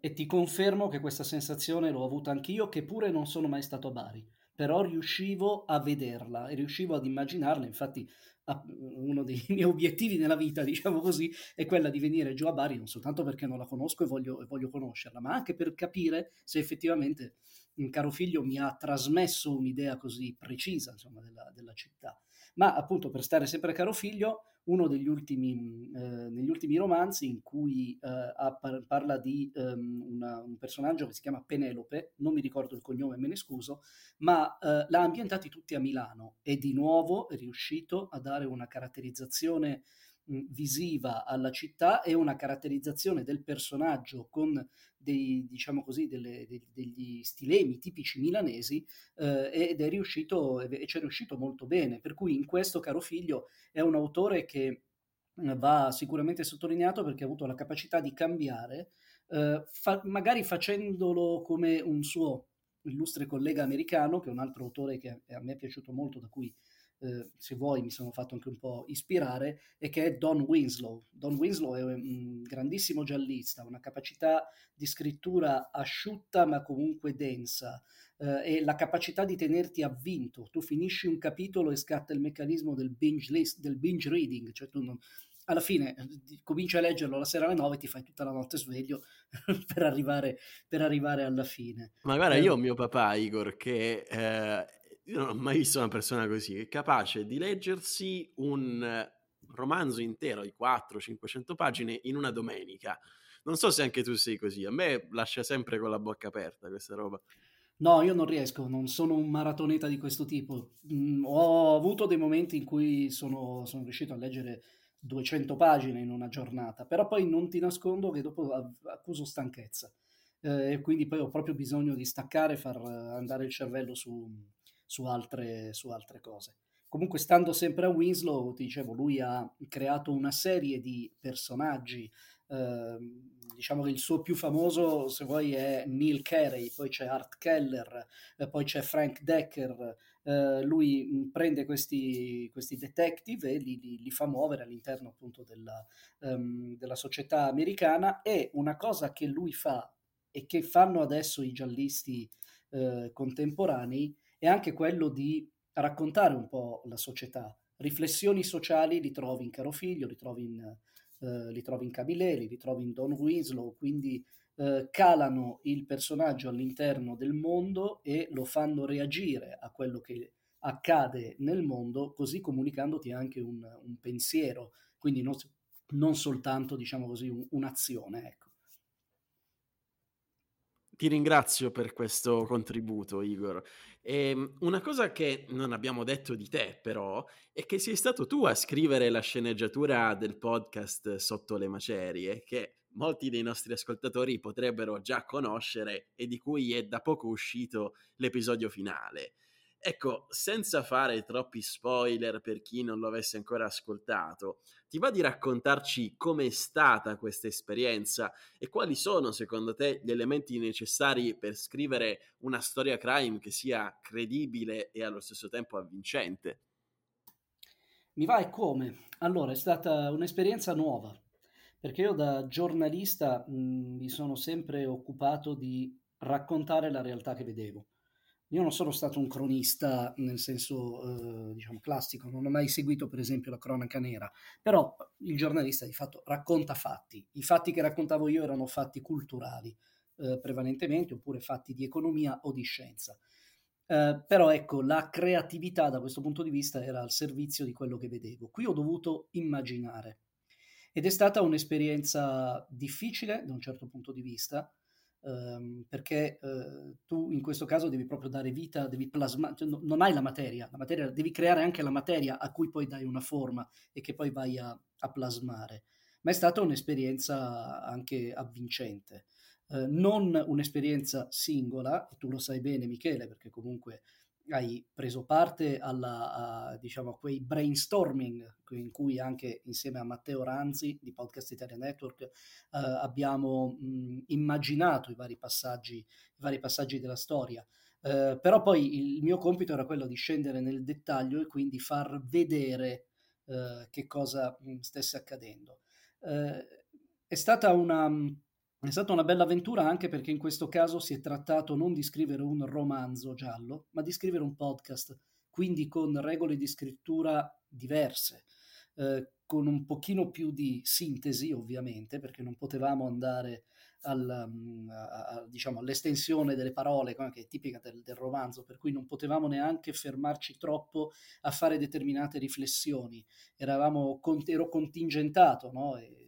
E ti confermo che questa sensazione l'ho avuta anch'io, che pure non sono mai stato a Bari, però riuscivo a vederla e riuscivo ad immaginarla, infatti uno dei miei obiettivi nella vita, diciamo così, è quella di venire giù a Bari, non soltanto perché non la conosco e voglio, e voglio conoscerla, ma anche per capire se effettivamente un caro figlio mi ha trasmesso un'idea così precisa insomma, della, della città. Ma appunto per stare sempre caro figlio, uno degli ultimi, eh, negli ultimi romanzi in cui eh, parla di um, una, un personaggio che si chiama Penelope, non mi ricordo il cognome, me ne scuso, ma eh, l'ha ambientati tutti a Milano e di nuovo è riuscito a dare una caratterizzazione visiva alla città e una caratterizzazione del personaggio con dei, diciamo così, delle, de, degli stilemi tipici milanesi eh, ed è riuscito e ci è riuscito molto bene. Per cui in questo, caro figlio, è un autore che va sicuramente sottolineato perché ha avuto la capacità di cambiare, eh, fa, magari facendolo come un suo illustre collega americano, che è un altro autore che a me è piaciuto molto, da cui eh, se vuoi mi sono fatto anche un po' ispirare, e che è Don Winslow. Don Winslow è un grandissimo giallista, una capacità di scrittura asciutta ma comunque densa, eh, e la capacità di tenerti avvinto. Tu finisci un capitolo e scatta il meccanismo del binge, list, del binge reading, cioè tu non, alla fine eh, cominci a leggerlo la sera alle 9 e ti fai tutta la notte sveglio per, arrivare, per arrivare alla fine. Ma guarda, eh, io ho mio papà, Igor, che eh, io non ho mai visto una persona così, è capace di leggersi un romanzo intero di 400-500 pagine in una domenica. Non so se anche tu sei così, a me lascia sempre con la bocca aperta questa roba. No, io non riesco, non sono un maratoneta di questo tipo. Mm, ho avuto dei momenti in cui sono, sono, riuscito a leggere 200 pagine in una giornata, però poi non ti nascondo che dopo accuso stanchezza eh, quindi poi ho proprio bisogno di staccare far andare il cervello su, su altre, su altre cose. Comunque, stando sempre a Winslow, ti dicevo, lui ha creato una serie di personaggi, eh, diciamo che il suo più famoso, se vuoi, è Neil Carey, poi c'è Art Keller, eh, poi c'è Frank Decker. Eh, lui prende questi, questi, detective e li, li, li, fa muovere all'interno appunto della, um, della società americana e una cosa che lui fa e che fanno adesso i giallisti eh, contemporanei è anche quello di raccontare un po' la società. Riflessioni sociali li trovi in Caro Figlio, li trovi in eh, li trovi in Cabileli, li trovi in Don Winslow, quindi eh, calano il personaggio all'interno del mondo e lo fanno reagire a quello che accade nel mondo, così comunicandoti anche un, un pensiero, quindi non, non, soltanto, diciamo così, un, un'azione. Ecco. Ti ringrazio per questo contributo, Igor. E ehm, una cosa che non abbiamo detto di te, però, è che sei stato tu a scrivere la sceneggiatura del podcast Sotto le macerie, che molti dei nostri ascoltatori potrebbero già conoscere e di cui è da poco uscito l'episodio finale. Ecco, senza fare troppi spoiler per chi non lo avesse ancora ascoltato, ti va di raccontarci com'è stata questa esperienza e quali sono secondo te gli elementi necessari per scrivere una storia crime che sia credibile e allo stesso tempo avvincente? Mi va e come? Allora, è stata un'esperienza nuova, perché io da giornalista mh, mi sono sempre occupato di raccontare la realtà che vedevo io non sono stato un cronista nel senso eh, diciamo classico, non ho mai seguito per esempio la cronaca nera, però il giornalista di fatto racconta fatti. I fatti che raccontavo io erano fatti culturali eh, prevalentemente oppure fatti di economia o di scienza. Eh, però ecco, la creatività da questo punto di vista era al servizio di quello che vedevo. Qui ho dovuto immaginare ed è stata un'esperienza difficile da un certo punto di vista, Um, perché uh, tu in questo caso devi proprio dare vita, devi plasmare, cioè, no, non hai la materia, la materia, devi creare anche la materia a cui poi dai una forma e che poi vai a, a plasmare. Ma è stata un'esperienza anche avvincente, uh, non un'esperienza singola, e tu lo sai bene Michele, perché comunque hai preso parte alla, a, diciamo, a quei brainstorming in cui anche insieme a Matteo Ranzi di Podcast Italia Network eh, abbiamo mh, immaginato i vari passaggi, i vari passaggi della storia. Eh, però poi il mio compito era quello di scendere nel dettaglio e quindi far vedere eh, che cosa mh, stesse accadendo. Eh, è stata una è stata una bella avventura anche perché in questo caso si è trattato non di scrivere un romanzo giallo, ma di scrivere un podcast, quindi con regole di scrittura diverse, eh, con un pochino più di sintesi ovviamente, perché non potevamo andare al, mm, a, a, diciamo, all'estensione delle parole, che è tipica del, del, romanzo, per cui non potevamo neanche fermarci troppo a fare determinate riflessioni. Eravamo, ero contingentato, no? E,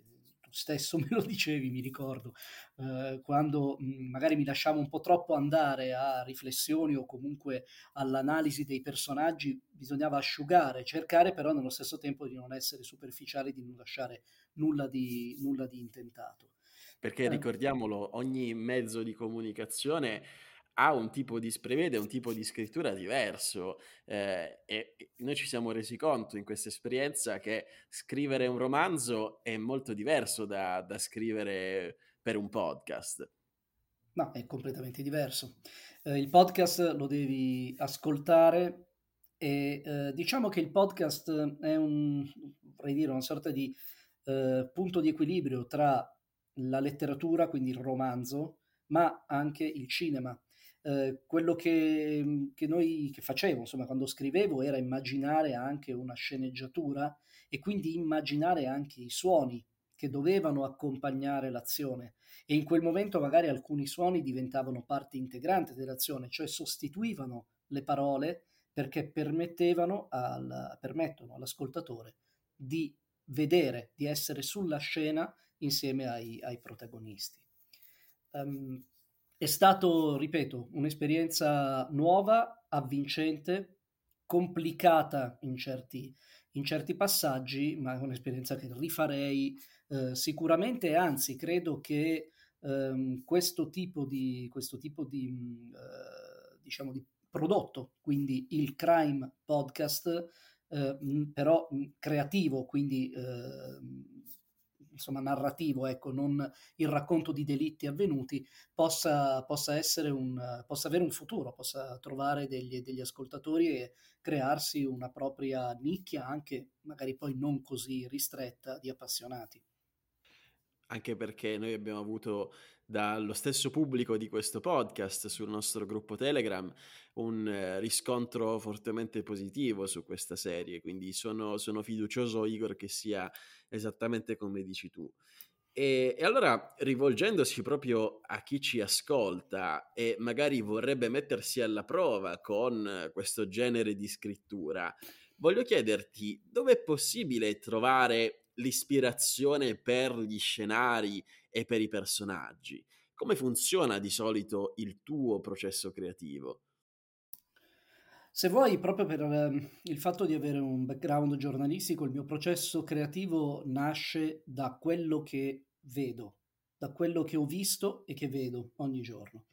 stesso me lo dicevi, mi ricordo, eh, quando mh, mhmm, magari mi lasciavo un po' troppo andare a riflessioni o comunque all'analisi dei personaggi, bisognava asciugare, cercare però nello stesso tempo di non essere superficiali, di non lasciare nulla di, nulla di intentato. Perché eh. ricordiamolo, ogni mezzo di comunicazione ha un tipo di prevede un tipo di scrittura diverso eh, e noi ci siamo resi conto in questa esperienza che scrivere un romanzo è molto diverso da, da scrivere per un podcast. No, è completamente diverso. Eh, il podcast lo devi ascoltare e eh, diciamo che il podcast è un, vorrei dire, una sorta di eh, punto di equilibrio tra la letteratura, quindi il romanzo, ma anche il cinema. Eh, quello che, mhmm, che, noi che facevo, insomma, quando scrivevo era immaginare anche una sceneggiatura e quindi immaginare anche i suoni che dovevano accompagnare l'azione e in quel momento magari alcuni suoni diventavano parte integrante dell'azione, cioè sostituivano le parole perché permettevano al, permettono all'ascoltatore di vedere, di essere sulla scena insieme ai, ai protagonisti. Um, è stato, ripeto, un'esperienza nuova, avvincente, complicata in certi, in certi passaggi, ma è un'esperienza che rifarei eh, sicuramente, anzi credo che ehm, questo tipo di, questo tipo di, mm, eh, diciamo di prodotto, quindi il crime podcast, eh, però mm, creativo, quindi ehm, insomma, narrativo, ecco, non il racconto di delitti avvenuti, possa, possa, un, possa avere un futuro, possa trovare degli, degli, ascoltatori e crearsi una propria nicchia, anche magari poi non così ristretta, di appassionati. Anche perché noi abbiamo avuto dallo stesso pubblico di questo podcast sul nostro gruppo Telegram un eh, riscontro fortemente positivo su questa serie, quindi sono, sono fiducioso Igor che sia esattamente come dici tu. E, e, allora, rivolgendosi proprio a chi ci ascolta e magari vorrebbe mettersi alla prova con questo genere di scrittura, voglio chiederti dove è possibile trovare l'ispirazione per gli scenari e per i personaggi. Come funziona di solito il tuo processo creativo? Se vuoi, proprio per ehm, il fatto di avere un background giornalistico, il mio processo creativo nasce da quello che vedo, da quello che ho visto e che vedo ogni giorno.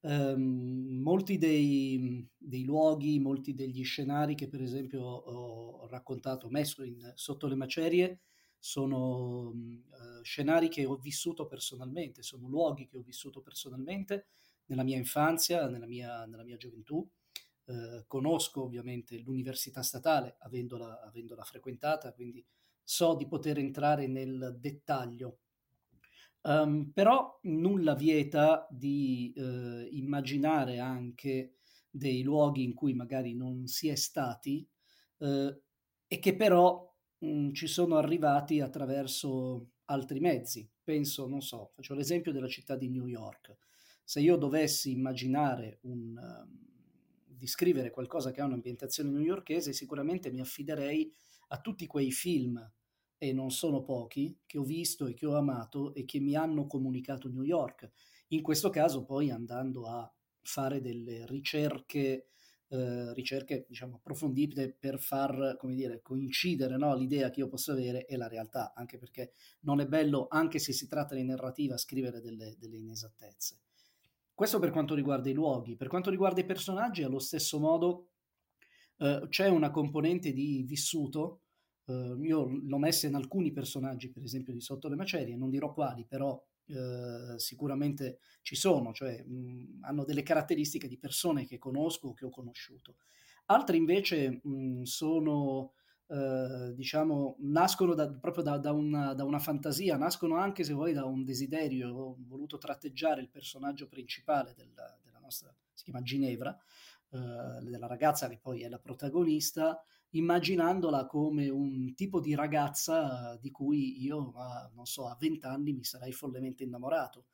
Um, molti dei, dei, luoghi, molti degli scenari che per esempio ho raccontato, messo in, sotto le macerie, sono uh, scenari che ho vissuto personalmente, sono luoghi che ho vissuto personalmente nella mia infanzia, nella mia, nella mia gioventù. Uh, conosco ovviamente l'università statale, avendola, avendola frequentata, quindi so di poter entrare nel dettaglio. Um, però nulla vieta di uh, immaginare anche dei luoghi in cui magari non si è stati uh, e che però mhmm, ci sono arrivati attraverso altri mezzi. Penso, non so, faccio l'esempio della città di New York. Se io dovessi immaginare un, uh, di scrivere qualcosa che ha un'ambientazione newyorkese, sicuramente mi affiderei a tutti quei film, e non sono pochi, che ho visto e che ho amato e che mi hanno comunicato New York. In questo caso poi andando a fare delle ricerche eh, ricerche diciamo, approfondite per far dire, coincidere no, l'idea che io posso avere e la realtà, anche perché non è bello, anche se si tratta di narrativa, scrivere delle, delle inesattezze. Questo per quanto riguarda i luoghi. Per quanto riguarda i personaggi, allo stesso modo eh, c'è una componente di vissuto. Eh, io l'ho messa in alcuni personaggi, per esempio di Sotto le Macerie, non dirò quali, però eh, sicuramente ci sono, cioè mh, hanno delle caratteristiche di persone che conosco o che ho conosciuto. Altri invece mh, sono, eh, diciamo, nascono da, proprio da, da, una, da, una, fantasia, nascono anche se vuoi da un desiderio. Ho voluto tratteggiare il personaggio principale della, della nostra, si chiama Ginevra, eh, della ragazza che poi è la protagonista, immaginandola come un tipo di ragazza di cui io, a, non so, a vent'anni mi sarei follemente innamorato.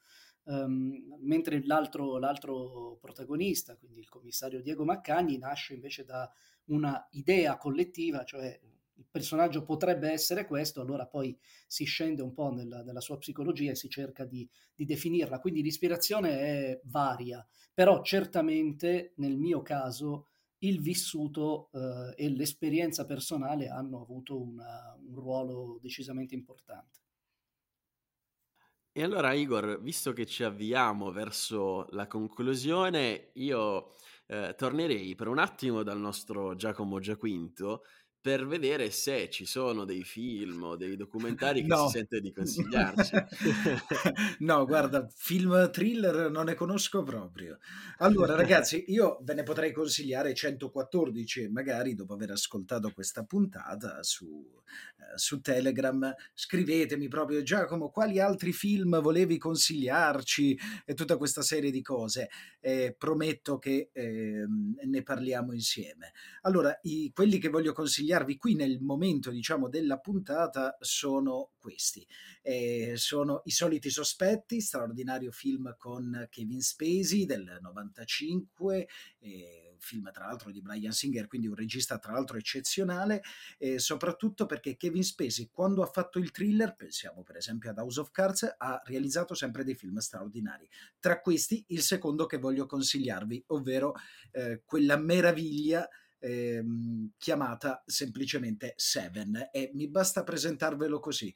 Um, mentre l'altro, l'altro, protagonista, quindi il commissario Diego Maccagni, nasce invece da una idea collettiva, cioè il personaggio potrebbe essere questo, allora poi si scende un po' nella, nella sua psicologia e si cerca di, di, definirla. Quindi l'ispirazione è varia, però certamente nel mio caso il vissuto eh, e l'esperienza personale hanno avuto una, un ruolo decisamente importante. E allora Igor, visto che ci avviamo verso la conclusione, io eh, tornerei per un attimo dal nostro Giacomo Giaquinto per vedere se ci sono dei film o dei documentari che no. si sente di consigliarci. no, guarda, film thriller non ne conosco proprio. Allora, ragazzi, io ve ne potrei consigliare 114, magari dopo aver ascoltato questa puntata su, eh, su Telegram, scrivetemi proprio Giacomo quali altri film volevi consigliarci e tutta questa serie di cose. Eh, prometto che eh, ne parliamo insieme. Allora, i, quelli che voglio consigliare consigliarvi qui nel momento diciamo della puntata sono questi. Eh, sono i soliti sospetti straordinario film con Kevin Spacey del 95 eh, film tra l'altro di Brian Singer quindi un regista tra l'altro eccezionale eh, soprattutto perché Kevin Spacey quando ha fatto il thriller pensiamo per esempio ad House of Cards ha realizzato sempre dei film straordinari. Tra questi il secondo che voglio consigliarvi ovvero eh, quella meraviglia ehm, chiamata semplicemente Seven. E mi basta presentarvelo così.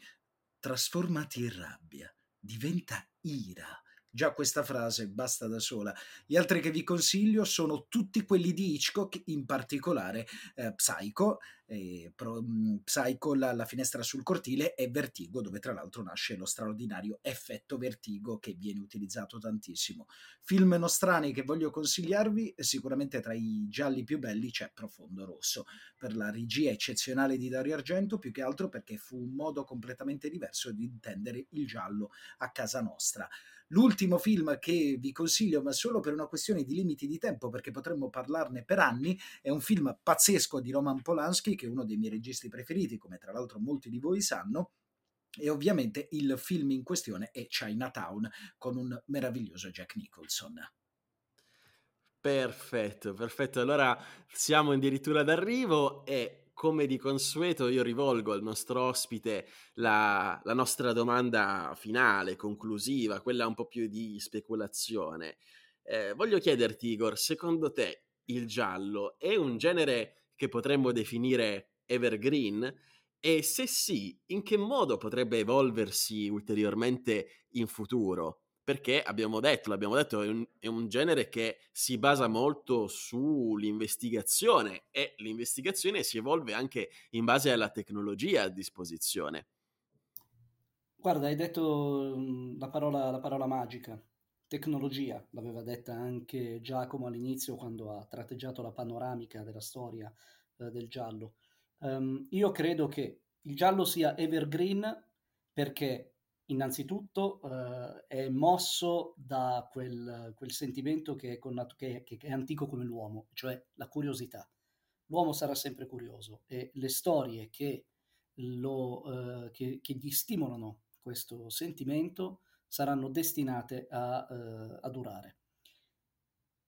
Trasformati in rabbia, diventa ira, già questa frase basta da sola. Gli altri che vi consiglio sono tutti quelli di Hitchcock, in particolare eh, Psycho, eh, Pro, mh, Psycho la, la, finestra sul cortile e Vertigo, dove tra l'altro nasce lo straordinario effetto Vertigo che viene utilizzato tantissimo. Film nostrani che voglio consigliarvi, sicuramente tra i gialli più belli c'è Profondo Rosso, per la regia eccezionale di Dario Argento, più che altro perché fu un modo completamente diverso di intendere il giallo a casa nostra. L'ultimo film che vi consiglio, ma solo per una questione di limiti di tempo, perché potremmo parlarne per anni, è un film pazzesco di Roman Polanski, che è uno dei miei registi preferiti, come tra l'altro molti di voi sanno, e ovviamente il film in questione è Chinatown con un meraviglioso Jack Nicholson. Perfetto, perfetto. Allora siamo addirittura d'arrivo e come di consueto io rivolgo al nostro ospite la, la, nostra domanda finale, conclusiva, quella un po' più di speculazione. Eh, voglio chiederti, Igor, secondo te il giallo è un genere che potremmo definire evergreen? E se sì, in che modo potrebbe evolversi ulteriormente in futuro? Perché abbiamo detto, l'abbiamo detto, è un, è un, genere che si basa molto sull'investigazione e l'investigazione si evolve anche in base alla tecnologia a disposizione. Guarda, hai detto mm, la parola, la parola magica, tecnologia, l'aveva detta anche Giacomo all'inizio quando ha tratteggiato la panoramica della storia eh, del giallo. Um, io credo che il giallo sia evergreen perché innanzitutto eh, è mosso da quel, quel sentimento che è, connato, che, che è, antico come l'uomo, cioè la curiosità. L'uomo sarà sempre curioso e le storie che, lo, eh, che, gli stimolano questo sentimento saranno destinate a, eh, a durare.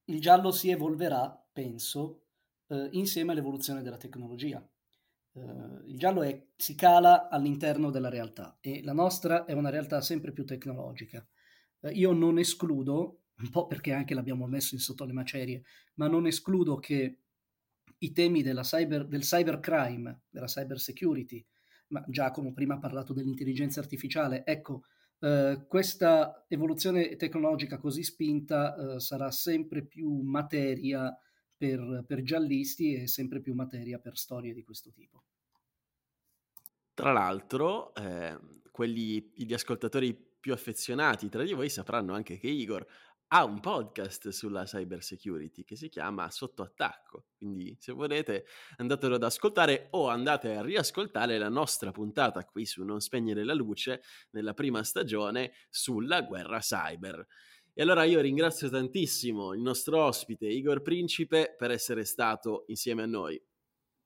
Il giallo si evolverà, penso, eh, insieme all'evoluzione della tecnologia Uh, il giallo è, si cala all'interno della realtà e la nostra è una realtà sempre più tecnologica. Uh, io non escludo, un po' perché anche l'abbiamo messo in sotto le macerie, ma non escludo che i temi cyber, del cybercrime, della cyber security, ma Giacomo prima ha parlato dell'intelligenza artificiale, ecco, uh, questa evoluzione tecnologica così spinta sarà sempre più materia per, per giallisti e sempre più materia per storie di questo tipo. Tra l'altro, eh, quelli, gli ascoltatori più affezionati tra di voi sapranno anche che Igor ha un podcast sulla cyber security che si chiama Sotto attacco. Quindi, se volete, andatelo ad ascoltare o andate a riascoltare la nostra puntata qui su Non spegnere la luce nella prima stagione sulla guerra cyber. E allora io ringrazio tantissimo il nostro ospite Igor Principe per essere stato insieme a noi.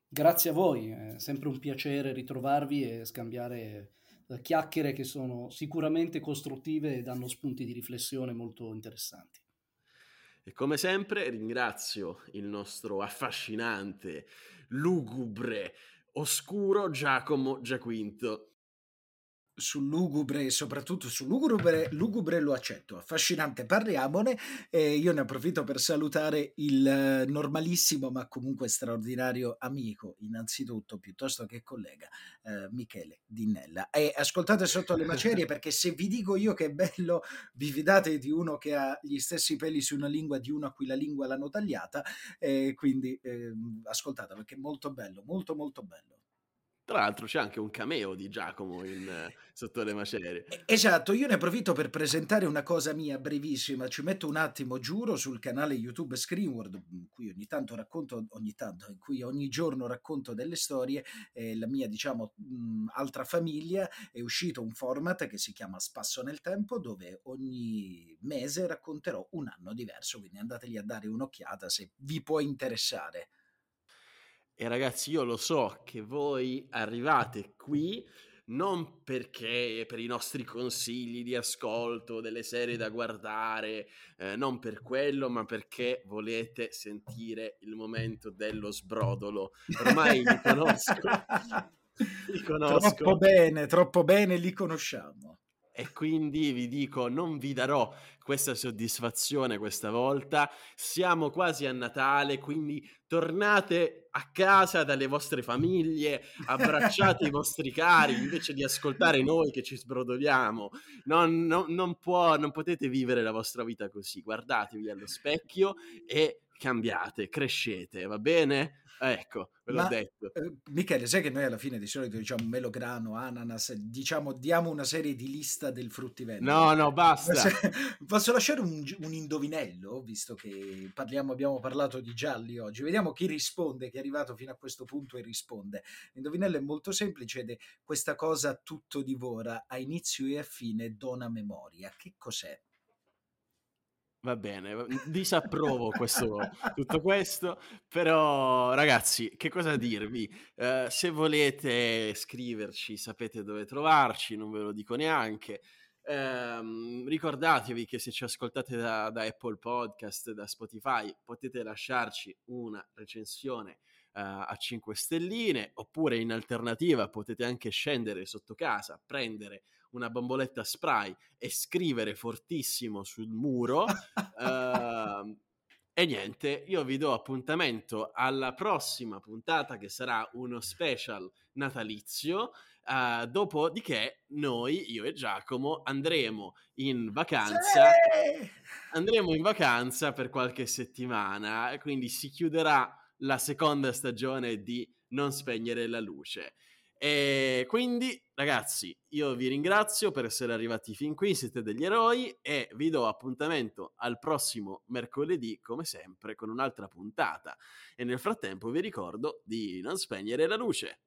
Grazie a voi, è sempre un piacere ritrovarvi e scambiare eh, chiacchiere che sono sicuramente costruttive e danno spunti di riflessione molto interessanti. E come sempre ringrazio il nostro affascinante, lugubre, oscuro Giacomo Giaquinto sul lugubre, soprattutto sul lugubre, lugubre lo accetto, affascinante, parliamone. E io ne approfitto per salutare il eh, normalissimo ma comunque straordinario amico, innanzitutto, piuttosto che collega, eh, Michele Dinnella. E ascoltate sotto le macerie perché se vi dico io che è bello, vi fidate di uno che ha gli stessi peli su una lingua di uno a cui la lingua l'hanno tagliata, e quindi eh, ascoltate perché è molto bello, molto molto bello. Tra l'altro c'è anche un cameo di Giacomo in, eh, sotto le macerie. Esatto, io ne approfitto per presentare una cosa mia brevissima. Ci metto un attimo, giuro, sul canale YouTube Screenword, in cui ogni tanto racconto, ogni tanto, in cui ogni giorno racconto delle storie. Eh, la mia, diciamo, mh, altra famiglia è uscito un format che si chiama Spasso nel Tempo, dove ogni mese racconterò un anno diverso. Quindi andategli a dare un'occhiata se vi può interessare. E ragazzi, io lo so che voi arrivate qui non perché per i nostri consigli di ascolto, delle serie da guardare, eh, non per quello, ma perché volete sentire il momento dello sbrodolo. Ormai li conosco. li conosco. Troppo bene, troppo bene, li conosciamo. E quindi vi dico non vi darò questa soddisfazione questa volta. Siamo quasi a Natale, quindi tornate a casa dalle vostre famiglie, abbracciate i vostri cari invece di ascoltare noi che ci sbrodoliamo. Non, non, non, può, non potete vivere la vostra vita così. Guardatevi allo specchio e cambiate, crescete, va bene? Ecco, ve l'ho Ma, detto. Eh, Michele, sai che noi alla fine di solito diciamo melograno, ananas, diciamo diamo una serie di lista del fruttivendolo. No, no, basta. Posso lasciare un, un, indovinello, visto che parliamo, abbiamo parlato di gialli oggi. Vediamo chi risponde, chi è arrivato fino a questo punto e risponde. L'indovinello è molto semplice ed è questa cosa tutto divora, a inizio e a fine dona memoria. Che cos'è? Va bene, disapprovo questo, tutto questo, però ragazzi, che cosa dirvi? Uh, se volete scriverci, sapete dove trovarci, non ve lo dico neanche. Uh, ricordatevi che se ci ascoltate da, da, Apple Podcast, da Spotify, potete lasciarci una recensione uh, a 5 stelline, oppure in alternativa potete anche scendere sotto casa, prendere una bomboletta spray e scrivere fortissimo sul muro. uh, e niente, io vi do appuntamento alla prossima puntata che sarà uno special natalizio. Uh, dopodiché noi, io e Giacomo, andremo in vacanza. Sì! Andremo in vacanza per qualche settimana, quindi si chiuderà la seconda stagione di Non spegnere la luce. E quindi, ragazzi, io vi ringrazio per essere arrivati fin qui, siete degli eroi e vi do appuntamento al prossimo mercoledì, come sempre, con un'altra puntata. E nel frattempo vi ricordo di non spegnere la luce.